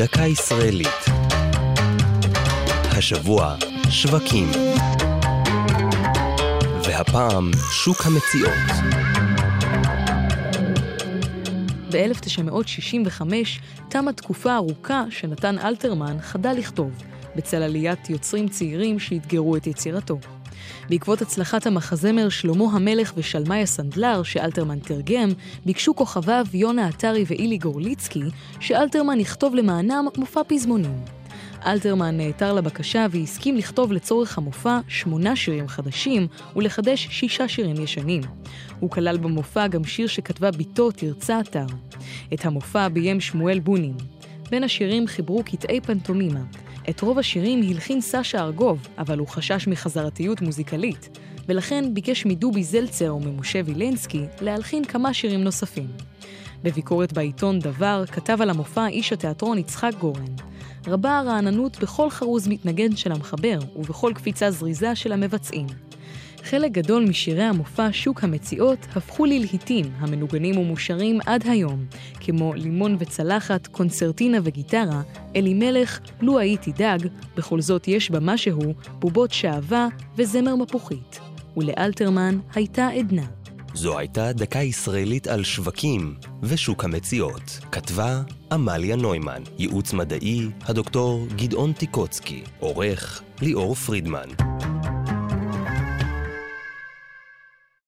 דקה ישראלית. השבוע, שווקים. והפעם, שוק המציאות. ב-1965 תמה תקופה ארוכה שנתן אלתרמן חדל לכתוב, בצל עליית יוצרים צעירים שאתגרו את יצירתו. בעקבות הצלחת המחזמר שלמה המלך ושלמי הסנדלר, שאלתרמן תרגם, ביקשו כוכביו יונה עטרי ואילי גורליצקי, שאלתרמן יכתוב למענם מופע פזמונים. אלתרמן נעתר לבקשה והסכים לכתוב לצורך המופע שמונה שירים חדשים ולחדש שישה שירים ישנים. הוא כלל במופע גם שיר שכתבה בתו תרצה אתר. את המופע ביים שמואל בונים. בין השירים חיברו קטעי פנטומימה. את רוב השירים הלחין סשה ארגוב, אבל הוא חשש מחזרתיות מוזיקלית, ולכן ביקש מדובי זלצר וממשה וילנסקי להלחין כמה שירים נוספים. בביקורת בעיתון דבר כתב על המופע איש התיאטרון יצחק גורן. רבה הרעננות בכל חרוז מתנגן של המחבר ובכל קפיצה זריזה של המבצעים. חלק גדול משירי המופע שוק המציאות הפכו ללהיטים המנוגנים ומושרים עד היום, כמו לימון וצלחת, קונצרטינה וגיטרה, אלימלך, לו הייתי דג, בכל זאת יש בה משהו, בובות שעווה וזמר מפוחית. ולאלתרמן הייתה עדנה. זו הייתה דקה ישראלית על שווקים ושוק המציאות. כתבה עמליה נוימן, ייעוץ מדעי הדוקטור גדעון טיקוצקי, עורך ליאור פרידמן.